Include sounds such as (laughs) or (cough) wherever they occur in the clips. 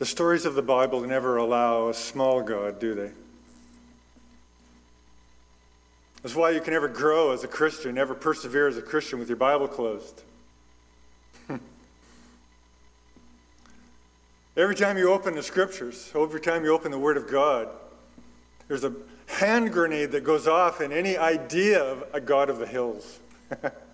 The stories of the Bible never allow a small God, do they? That's why you can never grow as a Christian, never persevere as a Christian with your Bible closed. (laughs) every time you open the scriptures, every time you open the Word of God, there's a hand grenade that goes off in any idea of a God of the hills. (laughs)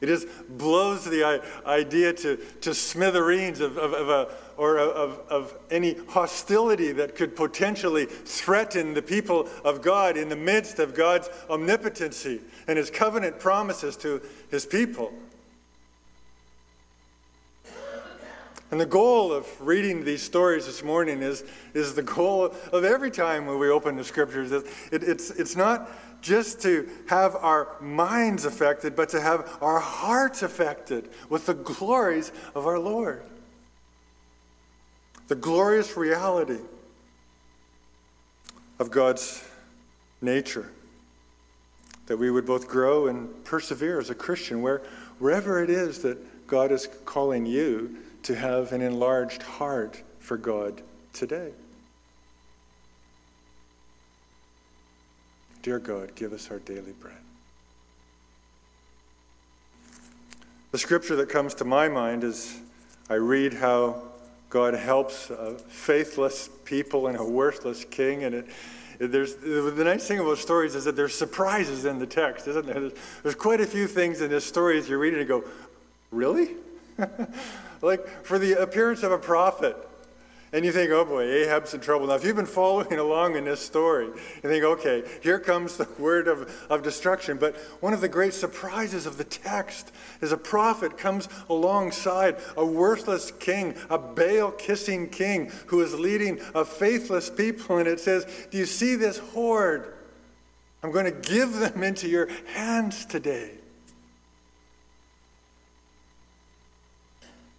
it just blows the idea to, to smithereens of, of, of a, or of, of any hostility that could potentially threaten the people of God in the midst of God's omnipotency and his covenant promises to his people. And the goal of reading these stories this morning is, is the goal of every time when we open the scriptures. It, it's, it's not just to have our minds affected, but to have our hearts affected with the glories of our Lord. The glorious reality of God's nature. That we would both grow and persevere as a Christian, where, wherever it is that God is calling you to have an enlarged heart for God today. Dear God, give us our daily bread. The scripture that comes to my mind is I read how God helps a faithless people and a worthless king, and it, there's the nice thing about stories is that there's surprises in the text, isn't there? There's, quite a few things in this story as you're reading and go, really? (laughs) like for the appearance of a prophet. And you think, oh boy, Ahab's in trouble. Now, if you've been following (laughs) along in this story, you think, okay, here comes the (laughs) word of, of destruction. But one of the great surprises of the text is a prophet comes alongside a worthless king, a Baal kissing king who is leading a faithless people. And it says, Do you see this horde? I'm going to give them (laughs) into your hands today.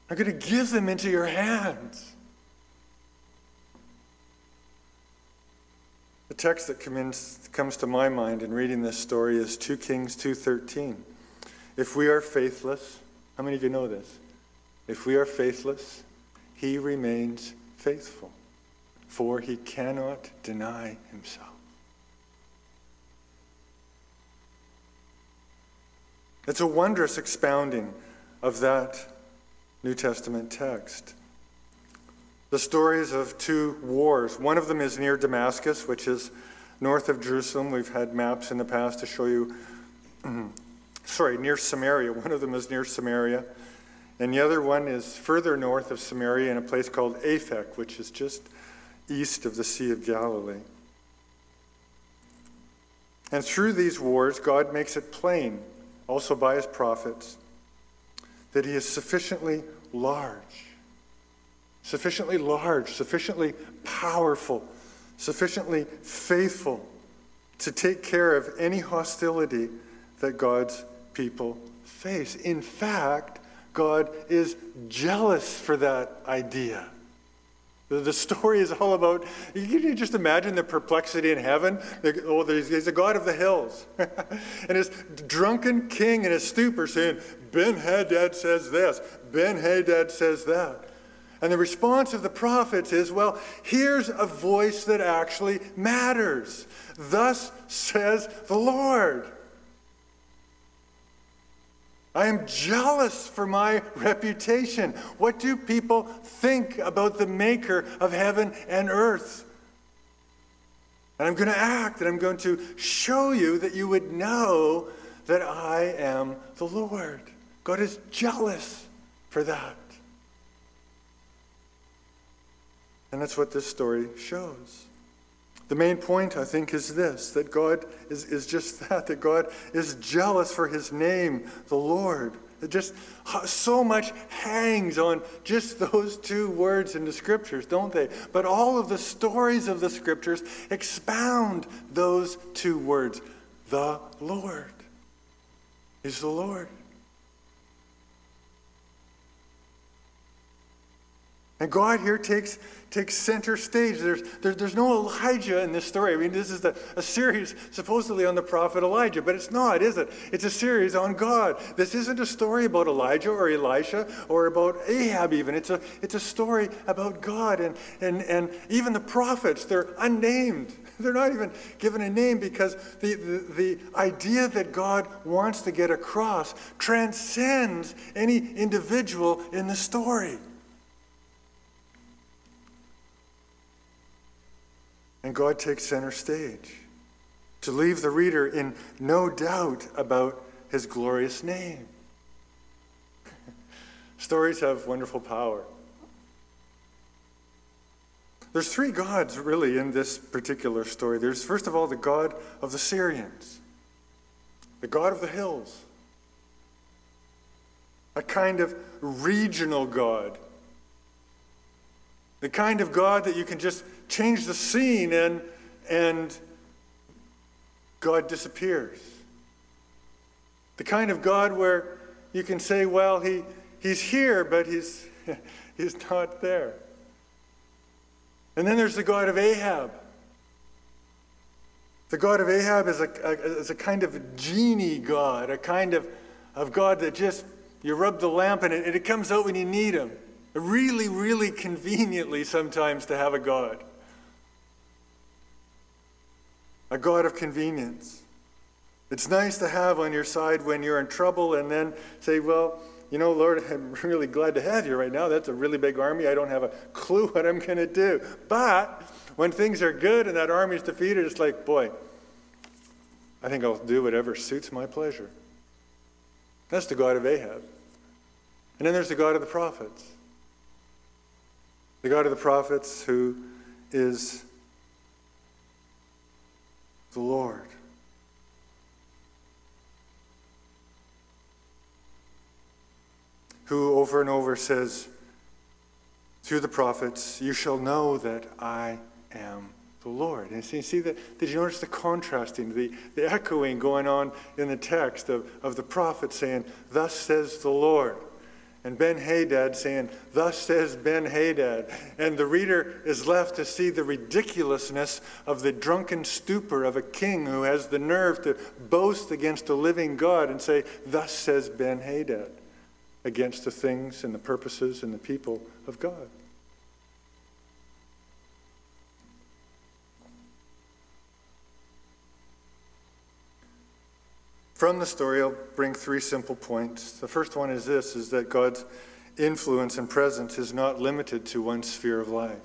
I'm going to give them into your hands. The text that comes to my mind in reading this story is 2 Kings 2:13. If we are faithless, how many of you know this? If we are faithless, he remains faithful, for he cannot deny himself. It's a wondrous expounding of that New Testament text. The stories of two wars. One of them is near Damascus, which is north of Jerusalem. We've had maps in the past to show you, (clears throat) sorry, near Samaria. One of them is near Samaria. And the other one is further north of Samaria in a place called Aphek, which is just east of the Sea of Galilee. And through these wars, God makes it plain, also by his prophets, that he is sufficiently large, sufficiently large, sufficiently powerful, sufficiently faithful to take care of any hostility that God's people face. In fact, God is jealous for that idea. The story is all about, you just imagine the perplexity in heaven. Oh, he's a God of the hills. (laughs) and his drunken king in his stupor saying, Ben Hadad says this, Ben Hadad says that. And the response of the prophets is, well, here's a voice that actually matters. Thus says the Lord. I am jealous for my reputation. What do people think about the maker of heaven and earth? And I'm going to act and I'm going to show you that you would know that I am the Lord. God is jealous for that. And that's what this story shows. The main point, I think, is this that God is, is just that, that God is jealous for his name, the Lord. It just so much hangs on just those two words in the scriptures, don't they? But all of the stories of the scriptures expound those two words. The Lord is the Lord. And God here takes, takes center stage. There's, there, there's no Elijah in this story. I mean, this is the, a series supposedly on the prophet Elijah, but it's not, is it? It's a series on God. This isn't a story about Elijah or Elisha or about Ahab, even. It's a, it's a story about God. And, and, and even the prophets, they're unnamed. (laughs) They're not even given a name because the, the, the idea that God wants to get across transcends any individual in the story. And God takes center stage to leave the reader in no doubt about his glorious name. (laughs) Stories have wonderful power. There's three gods, really, in this particular story. There's, first of all, the God of the Syrians, the God of the hills, a kind of regional God, the kind of God that you can just change the scene and, and God disappears. The kind of God where you can say, well, he, he's here, but he's, (laughs) he's not there. And then there's the God of Ahab. The God of Ahab is a, a, is a kind of genie God, a kind of, of God that just, you rub the lamp and it, and it comes out when you need him. Really, really conveniently sometimes to have a God. A God of convenience. It's nice to have on your side when you're in trouble and then say, well, you know, Lord, (laughs) I'm really glad to have you right now. That's a really big army. I don't have a clue what I'm going to do. But when things are good and that army is defeated, it's like, boy, I think I'll do whatever suits my pleasure. That's the God of Ahab. And then there's the God of the prophets. The God of the prophets who is the Lord. who over and over says through the prophets, You shall know that I am the Lord. And you see that, did you notice the contrasting, the, the echoing going on in the text of, of the prophet saying, Thus says the Lord. And Ben Hadad saying, Thus says Ben Hadad. And the reader is left to see the ridiculousness of the drunken stupor of a king who has the nerve to boast against a living God and say, Thus says Ben Hadad against the things and the purposes and the people of God. From the story, I'll bring three simple points. The first one is this is that God's influence and presence is not limited to one sphere of life.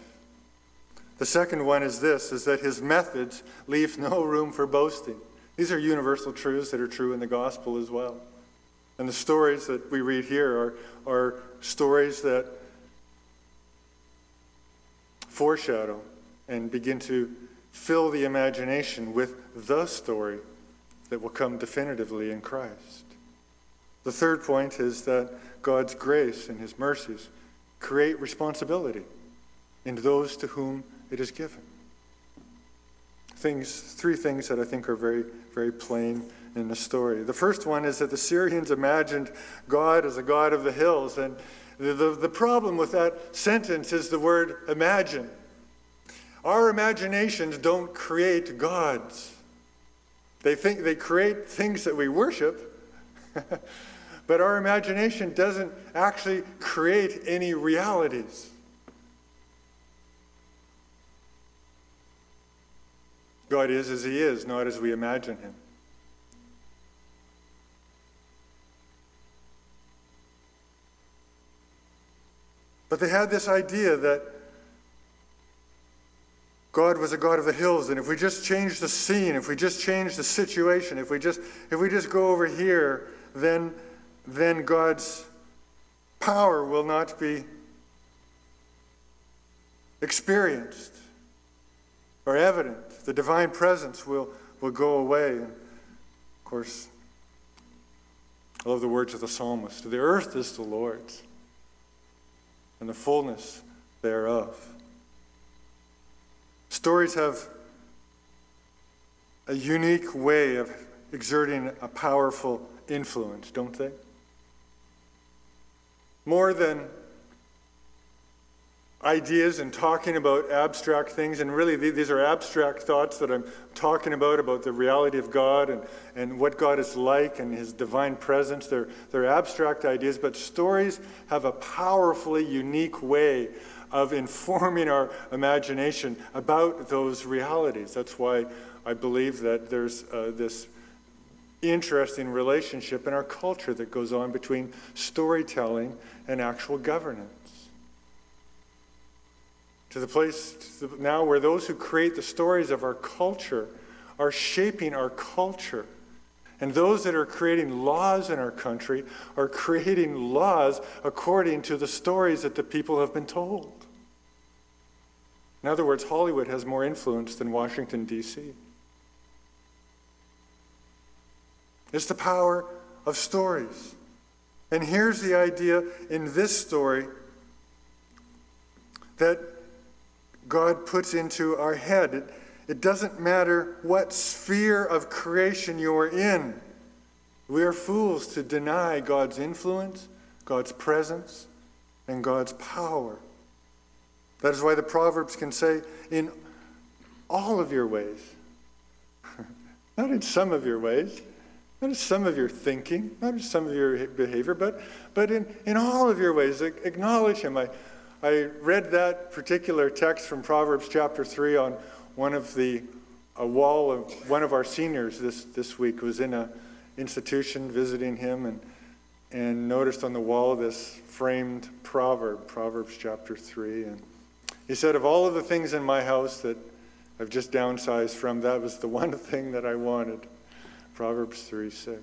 The second one is this is that his methods leave no (laughs) room for boasting. These are universal truths that are true in the gospel as well. And the stories that we read here are, are stories that foreshadow and begin to fill the imagination with the story that will come definitively in Christ. The third point is that God's grace and his mercies create responsibility in those to whom it is given. Things, three things that I think are very, very plain in the story. The first one is that the Syrians imagined God as a God of the hills. And the, the, the problem with that sentence is the word imagine. Our imaginations don't create gods. They think they create things that we worship, (laughs) but our imagination doesn't actually create any realities. God is as he is, not as we imagine him. But they had this idea that God was a God of the hills, and if we just change the scene, if we just change the situation, if we just if we just go over here, then then God's power will not be experienced or evident. The divine presence will, will go away. And of course, I love the words of the psalmist the earth is the Lord's and the fullness thereof. Stories have a unique way of exerting a powerful influence, don't they? More than ideas and talking about abstract things. And really, these are abstract thoughts that I'm talking about, about the reality of God and, and what God is like and his divine presence. They're, they're abstract ideas, but stories have a powerfully unique way of informing our imagination about those realities. That's why I believe that there's uh, this interesting relationship in our culture that goes on between storytelling and actual governance to the place now where those who create the stories of our culture are shaping our culture. And those that are creating laws in our country are creating laws according to the stories that the people have been told. In other words, Hollywood has more influence than Washington, D.C. It's the power of stories. And here's the idea in this story that God puts into our head. It, it doesn't matter what sphere of creation you're in. We are fools to deny God's influence, God's presence, and God's power. That is why the Proverbs can say, in all of your ways, (laughs) not in some of your ways, not in some of your thinking, not in some of your behavior, but, but in, in all of your ways, acknowledge Him. I, I read that particular text from Proverbs chapter 3 on one of the a wall of one of our seniors this, this week was in a institution visiting him and and noticed on the wall this framed proverb, Proverbs chapter 3. And he said, Of all of the things in my house that I've just downsized from, that was the (laughs) one thing that I wanted. Proverbs 3 6.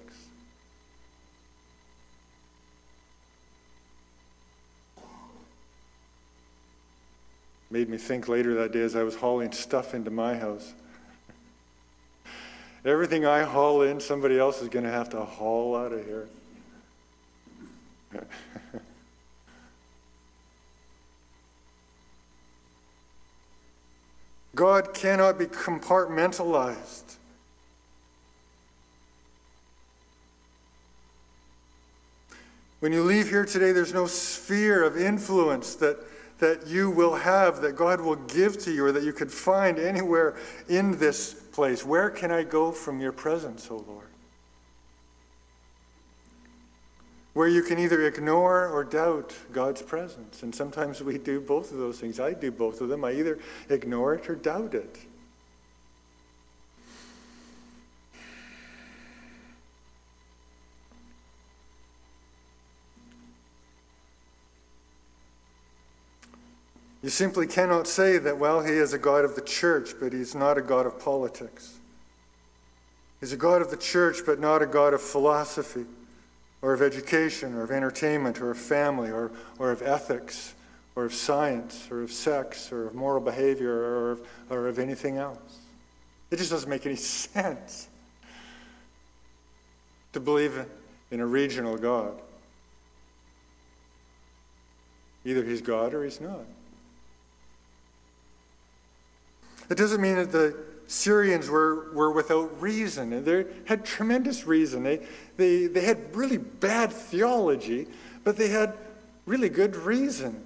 made me think later that day as I was hauling stuff into my house. (laughs) Everything I haul in, somebody else is going to have to haul out of here. (laughs) God cannot be compartmentalized. When you leave here today, there's no sphere of influence that that you will have, that God will give to you, or that you could find anywhere in this place. Where can I go from your presence, O Lord? Where you can either ignore or doubt God's presence. And sometimes we do both of those things. I do both of them. I either ignore it or doubt it. You simply cannot say that, well, he is a God of the church, but he's not a God of politics. He's a God of the church, but not a God of philosophy, or of education, or of entertainment, or of family, or, or of ethics, or of science, or of sex, or of moral behavior, or of, or of anything else. It just doesn't make any (laughs) sense to believe in a regional God. Either he's God or he's not. It doesn't mean that the Syrians were, were without reason. And they had tremendous reason. They, they, they had really bad theology, but they had really good reason.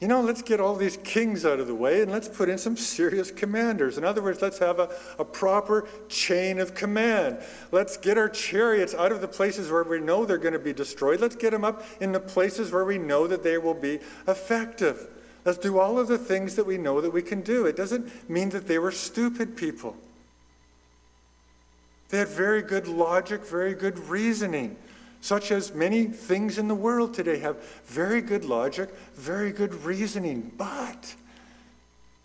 You know, let's get all these kings out of the way and let's put in some serious commanders. In other words, let's have a, a proper chain of command. Let's get our chariots out of the places where we know they're going to be destroyed. Let's get them up in the places where we know that they will be effective. Let's do all of the things that we know that we can do. It doesn't mean that they were stupid people. They had very good logic, very good reasoning, such as many things in the world today have very good logic, very good reasoning. But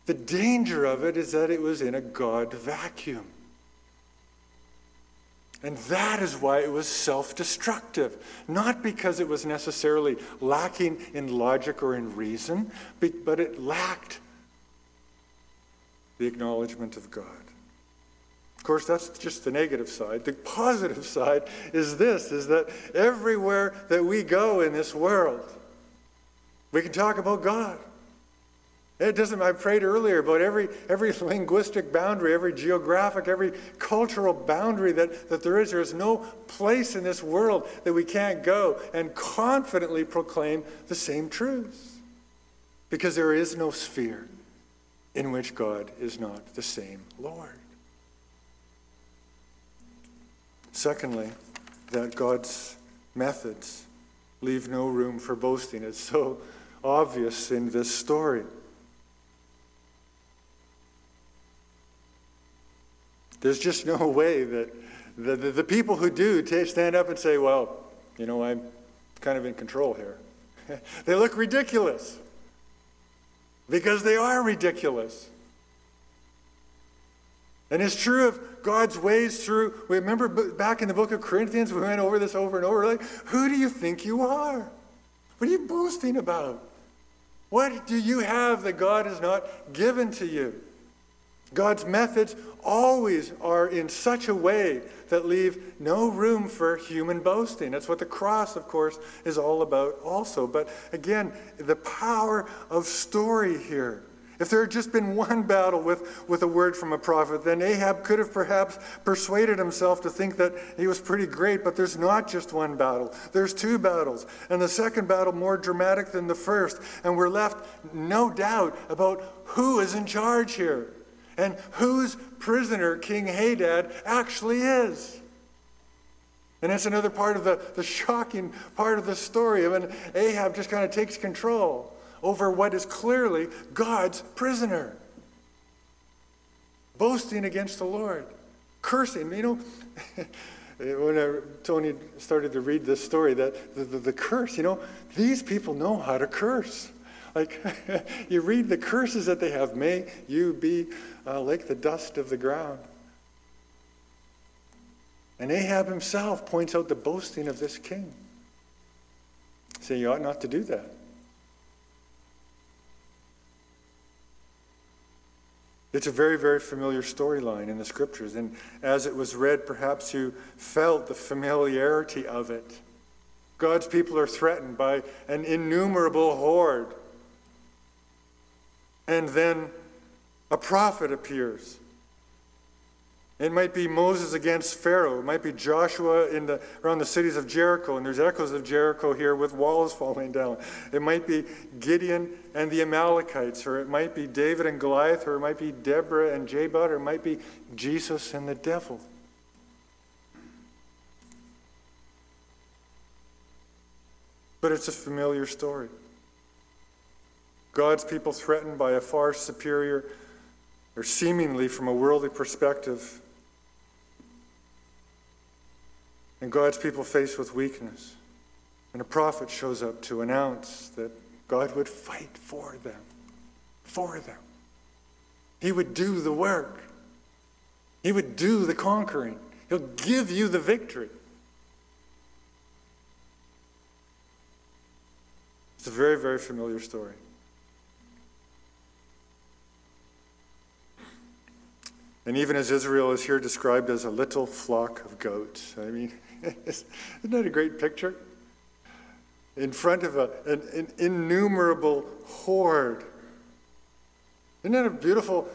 the danger of it is that it was in a God vacuum. And that is why it was self destructive. Not because it was necessarily lacking in logic or in reason, but it lacked the acknowledgement of God. Of course, that's just the negative side. The positive (laughs) side is this is that everywhere that we go in this world, we can talk about God. It doesn't, I prayed earlier about every, every (laughs) linguistic boundary, every geographic, every cultural boundary that, that there is. There is no place in this world that we can't go and confidently proclaim the same truths. Because there is no sphere in which God is not the same Lord. Secondly, that God's methods leave no room for boasting. It's so obvious in this story. There's just no (laughs) way that the, the, the people who do stand up and say, well, you know, I'm kind of in control here. (laughs) they look ridiculous because they are ridiculous. And it's true of God's ways through. We remember back in the book of Corinthians, we went over this over and over. Like, who do you think you are? What are you boasting about? What do you have that God has not given to you? God's methods always are in such a way that leave no room for human boasting. That's what the cross, of course, is all about, also. But again, the power of story here. If there had just been one battle with, with a word from a prophet, then Ahab could have perhaps persuaded himself to think that he was pretty great, but there's not just one battle. There's two battles. And the second battle more dramatic than the first. And we're left no doubt about who is in charge here and whose prisoner King Hadad actually is. And that's another part of the, the shocking part of the story when Ahab just kind of takes control over what is clearly God's prisoner. Boasting against the Lord, cursing. You know, (laughs) when I, Tony started to read this story, that the, the, the curse, you know, these people know how to curse. Like, (laughs) you read the curses that they have. May you be uh, like the dust of the ground. And Ahab himself points out the boasting of this king. Say, you ought not to do that. It's a very, very familiar storyline in the scriptures. And as it was read, perhaps you felt the familiarity of it. God's people are threatened by an innumerable horde. And then a prophet appears. It might be Moses against Pharaoh. It might be Joshua in the, around the cities of Jericho, and there's echoes of Jericho here with walls (laughs) falling down. It might be Gideon and the Amalekites, or it might be David and Goliath, or it might be Deborah and Jabot, or it might be Jesus and the devil. But it's a familiar story. God's people threatened by a far superior, or seemingly from a worldly perspective, and God's people faced with weakness. And a prophet shows up to announce that God would fight for them, for them. He would do the work, He would do the conquering, He'll give you the victory. It's a very, very familiar story. And even as Israel is here described as a little flock of goats. I mean, (laughs) isn't that a great picture? In front of a, an, an innumerable horde. Isn't that a beautiful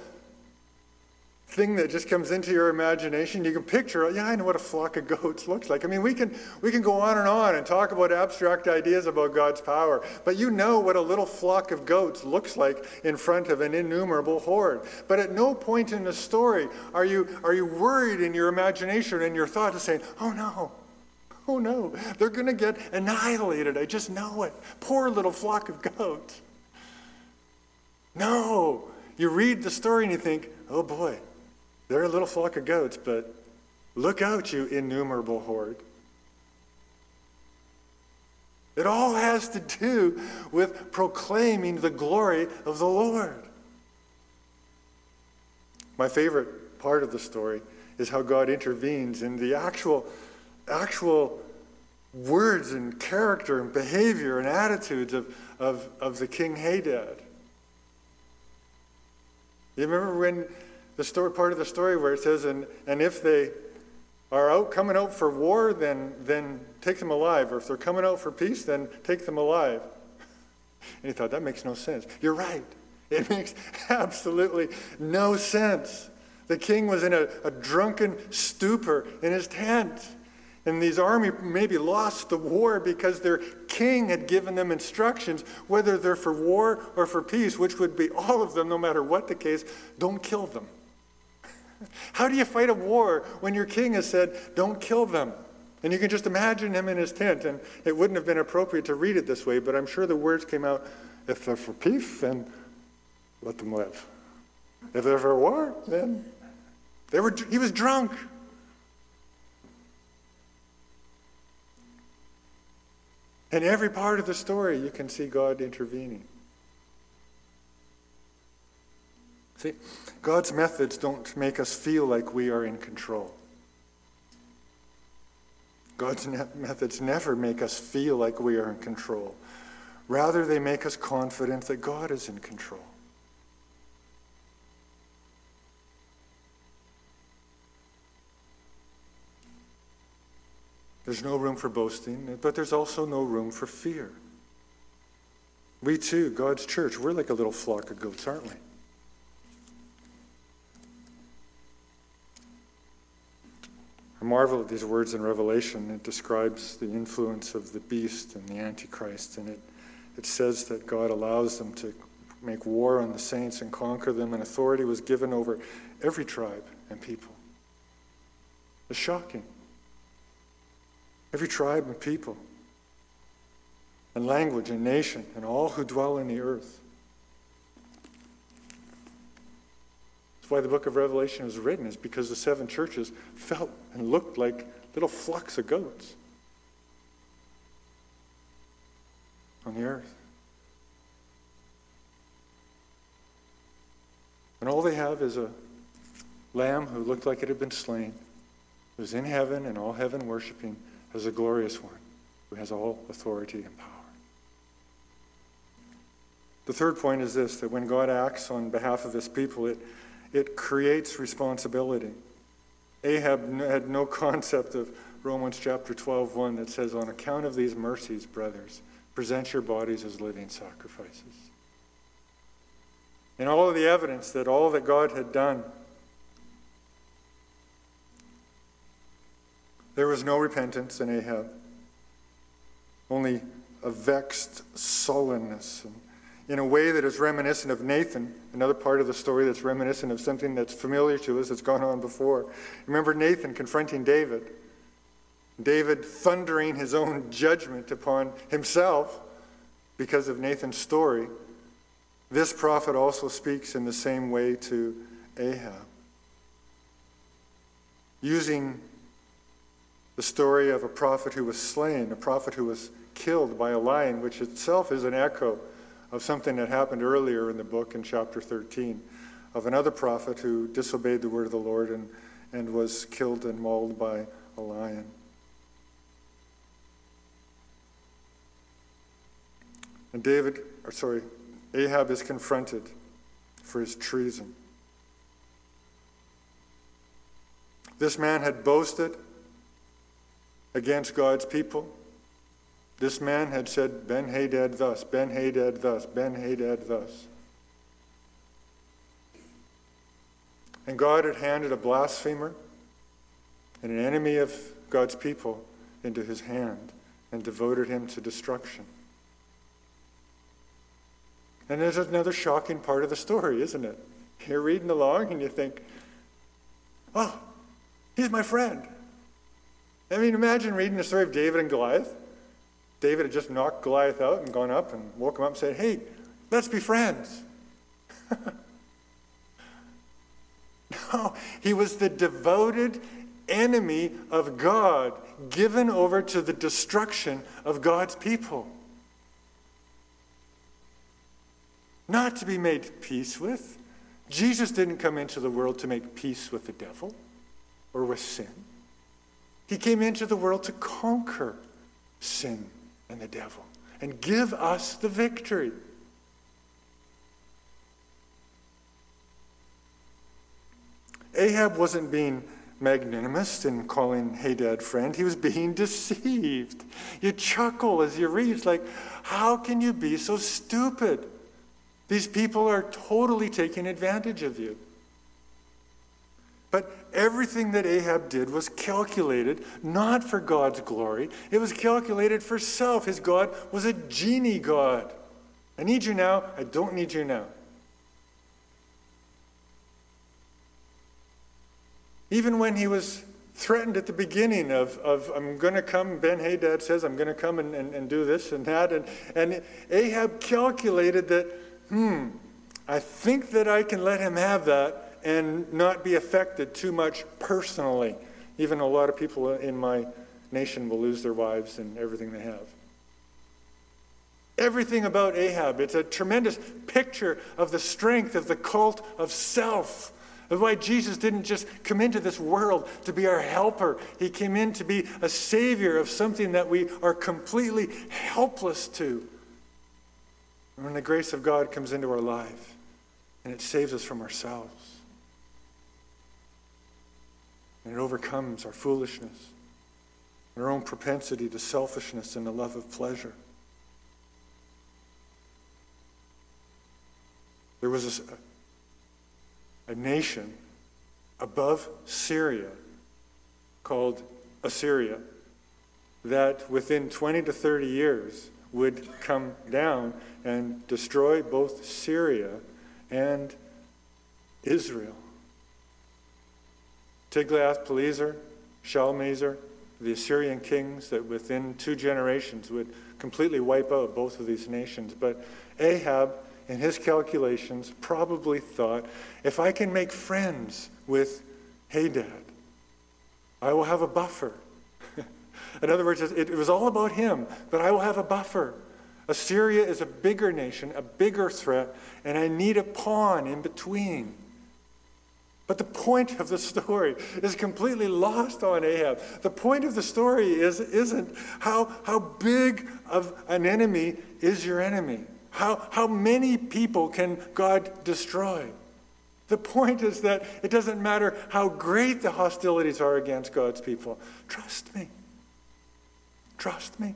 thing that just comes into your imagination. You can picture, yeah, I know what a flock of goats (laughs) looks like. I mean, we can, we can go on and on and talk about abstract ideas about God's power, but you know what a little flock of goats looks like in front of an innumerable horde. But at no point in the story are you, are you worried in your imagination and your thought of saying, oh no, oh no, they're going to get annihilated. I just know it. Poor little flock of goats. No, you read the story and you think, oh boy, they're a little flock of goats, but look out, you innumerable horde. It all has to do with proclaiming the glory of the Lord. My favorite part of the story is how God intervenes in the actual, actual words and character and behavior and attitudes of, of, of the King Hadad. You remember when the story, part of the story where it says, and, and if they are out coming out for war, then, then take them alive. Or if they're coming out for peace, then take them alive. (laughs) And he thought, that makes no sense. You're right. It (laughs) makes absolutely no sense. The king was in a, a drunken stupor in his tent. And these army maybe lost the war because their king had given them instructions, whether they're for war or for peace, which would be all of them, no matter what the case, don't kill them. How do you fight a war when your king has said, don't kill them? And you can just imagine him in his tent, and it wouldn't have been appropriate to read it this way, but I'm sure the words came out if they're for peace, then let them live. If they're for war, then they were, he was drunk. In every part of the story, you can see God intervening. See, God's methods don't make us feel like we are in control. God's ne- methods never make us feel like we are in control. Rather, they make us confident that God is in control. There's no room for boasting, but there's also no room for fear. We too, God's church, we're like a little flock of goats, aren't we? Marvel at these words in Revelation. It describes the influence of the beast and the Antichrist, and it, it says that God allows them to make war on the saints and conquer them, and authority was given over every tribe and people. It's shocking every tribe and people, and language and nation, and all who dwell in the earth. That's why the book of Revelation was written, is because the seven churches felt and looked like little flocks of goats on the earth. And all they have is a lamb who looked like it had been slain, who's in heaven and all heaven worshiping as a glorious one who has all authority and power. The third point is this that when God acts on behalf of his people, it, it creates responsibility. Ahab had no (laughs) concept of Romans chapter 12, 1 that says, On account of these mercies, brothers, present your bodies as living sacrifices. And all of the evidence that all that God had done There was no repentance in Ahab, only a vexed sullenness. And in a way that is reminiscent of Nathan, another part of the story that's reminiscent of something that's familiar to us that's gone on before. Remember Nathan confronting David, David thundering his own judgment upon himself because of Nathan's story. This prophet also speaks in the same way to Ahab, using the story of a prophet who was slain, a prophet who was killed by a lion, which itself is an echo of something that happened earlier in the book in chapter 13 of another prophet who disobeyed the word of the Lord and, and was killed and mauled by a lion. And David, or sorry, Ahab is confronted for his treason. This man had boasted against God's people. This man had said, Ben Hadad thus, Ben Hadad thus, Ben Hadad thus. And God had handed a blasphemer and an enemy of God's people into his hand and devoted him to destruction. And there's another shocking part of the story, isn't it? You're reading along and you think, oh, he's my friend. I mean, imagine reading the story of David and Goliath. David had just knocked Goliath out and gone up and woke him up and said, Hey, let's be friends. (laughs) no, he was the devoted enemy of God, given over to the destruction of God's people. Not to be made peace with. Jesus didn't come into the world to make peace with the devil or with sin. He came into the world to conquer sin and the devil and give us the victory. Ahab wasn't being magnanimous in calling Hadad friend. He was being deceived. You chuckle as you read. It's like, how can you be so stupid? These people are totally taking advantage of you. But everything that Ahab did was calculated not for God's glory, it was calculated for self. His God was a genie God. I need you now, I don't need you now. Even when he was threatened at the beginning of, of I'm going to come, Ben Hadad says, I'm going to come and, and, and do this and that. And, and Ahab calculated that, hmm, I think that I can let him have that and not be affected too much personally. Even a lot of people in my nation will lose their wives and everything they have. Everything about Ahab, it's a tremendous picture of the strength of the cult of self. Of why Jesus didn't just come into this world to be our helper. He came in to be a savior of something that we are completely helpless to. When the grace of God comes into our life and it saves us from ourselves, and it overcomes our foolishness and our own propensity to selfishness and the love of pleasure. There was a, a nation above Syria called Assyria that within 20 to 30 years would come down and destroy both Syria and Israel. Tiglath-Pileser, Shalmaneser, the Assyrian kings that within two generations would completely wipe out both of these nations. But Ahab in his calculations, probably thought if I can make friends with Hadad, I will have a buffer. (laughs) in other words, it, it was all about him, but I will have a buffer. Assyria is a bigger nation, a bigger threat, and I need a pawn in between. But the point of the story is completely lost on Ahab. The point of the story is, isn't how, how big of an enemy is your enemy. How, how many people can God destroy? The point is that it doesn't matter how great the hostilities are against God's people. Trust me. Trust me.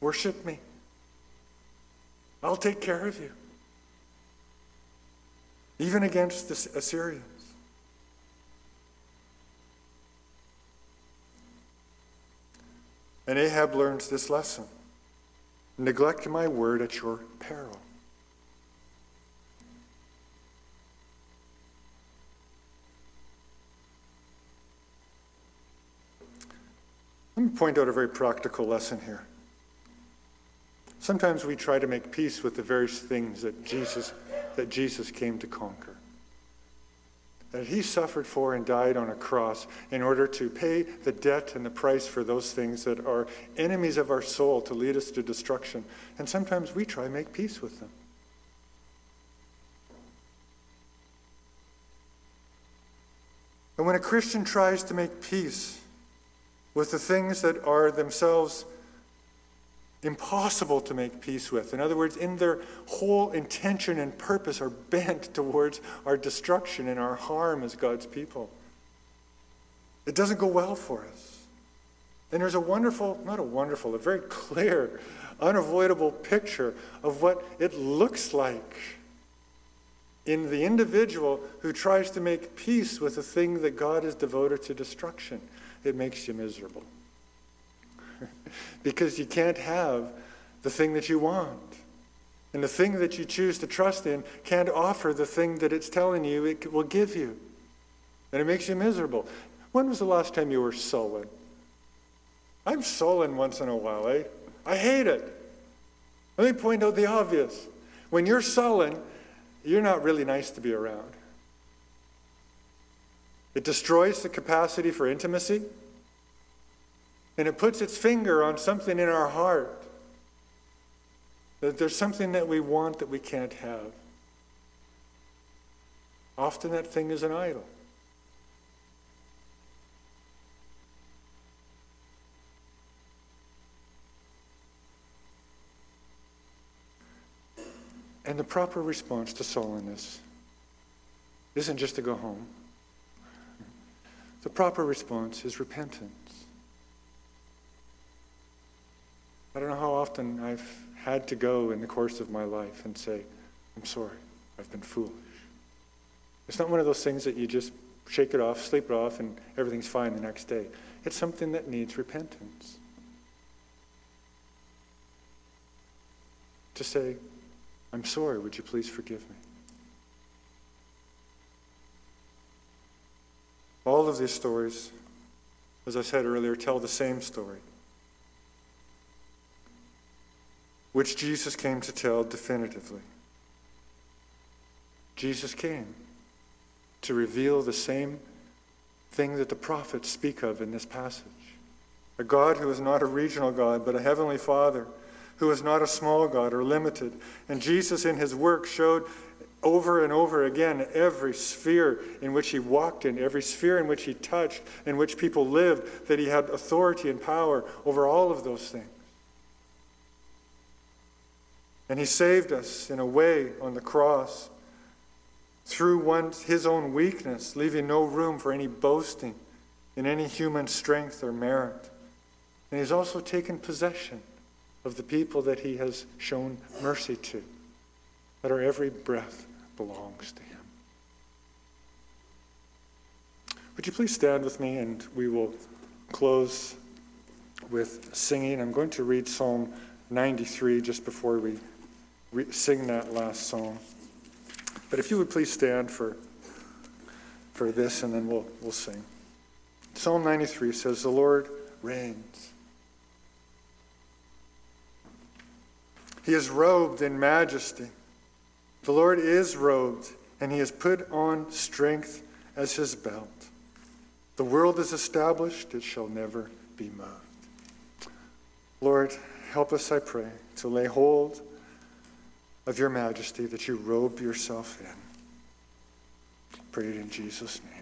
Worship me. I'll take care of you. Even against the Assyrians. And Ahab learns this lesson. Neglect my word at your peril. Let me point out a very practical lesson here. Sometimes we try to make peace with the various things that Jesus, that Jesus came to conquer that he suffered for and died on a cross in order to pay the debt and the price for those things that are enemies of our soul to lead us to destruction. And sometimes we try to make peace with them. And when a Christian tries to make peace with the things that are themselves impossible to make peace with. In other words, in their whole intention and purpose are bent (laughs) towards our destruction and our harm as God's people. It doesn't go well for us. And there's a wonderful, not a wonderful, a very clear, unavoidable picture of what it looks like in the individual who tries to make peace with a thing that God has devoted to destruction. It makes you miserable. Because you can't have the thing that you want. And the thing that you choose to trust in can't offer the thing that it's telling you it will give you. And it makes you miserable. When was the last time you were sullen? I'm sullen once in a while, eh? I hate it. Let me point out the obvious. When you're sullen, you're not really nice to be around. It destroys the capacity for intimacy and it puts its finger on something in our heart. That there's something that we want that we can't have. Often that thing is an idol. And the proper response to sullenness isn't just to go home. The proper response is repentance. I don't know how often I've had to go in the course of my life and say, I'm sorry, I've been foolish. It's not one of those things that you just shake it off, sleep it off, and everything's fine the next day. It's something that needs repentance. To say, I'm sorry, would you please forgive me? All of these stories, as I said earlier, tell the same story, which Jesus came to tell definitively. Jesus came to reveal the same thing that the prophets speak of in this passage a God who is not a regional God, but a heavenly Father, who is not a small God or limited. And Jesus, in his work, showed over and over again every sphere in which he walked in, every sphere in which he touched, in which people lived, that he had authority and power over all of those things. And he saved us in a way on the cross through one, his own weakness, leaving no room for any boasting in any human strength or merit. And he's also taken possession of the people that he has shown mercy to, that our every breath belongs to him. Would you please stand with me and we will close with singing. I'm going to read Psalm 93 just before we sing that last song. But if you would please stand for, for this and then we'll, we'll sing. Psalm 93 says, The Lord reigns. He is robed in majesty. The Lord is robed, and he has put on strength as his belt. The world is established, it shall never be moved. Lord, help us, I pray, to lay hold of your majesty that you robe yourself in. Pray it in Jesus' name.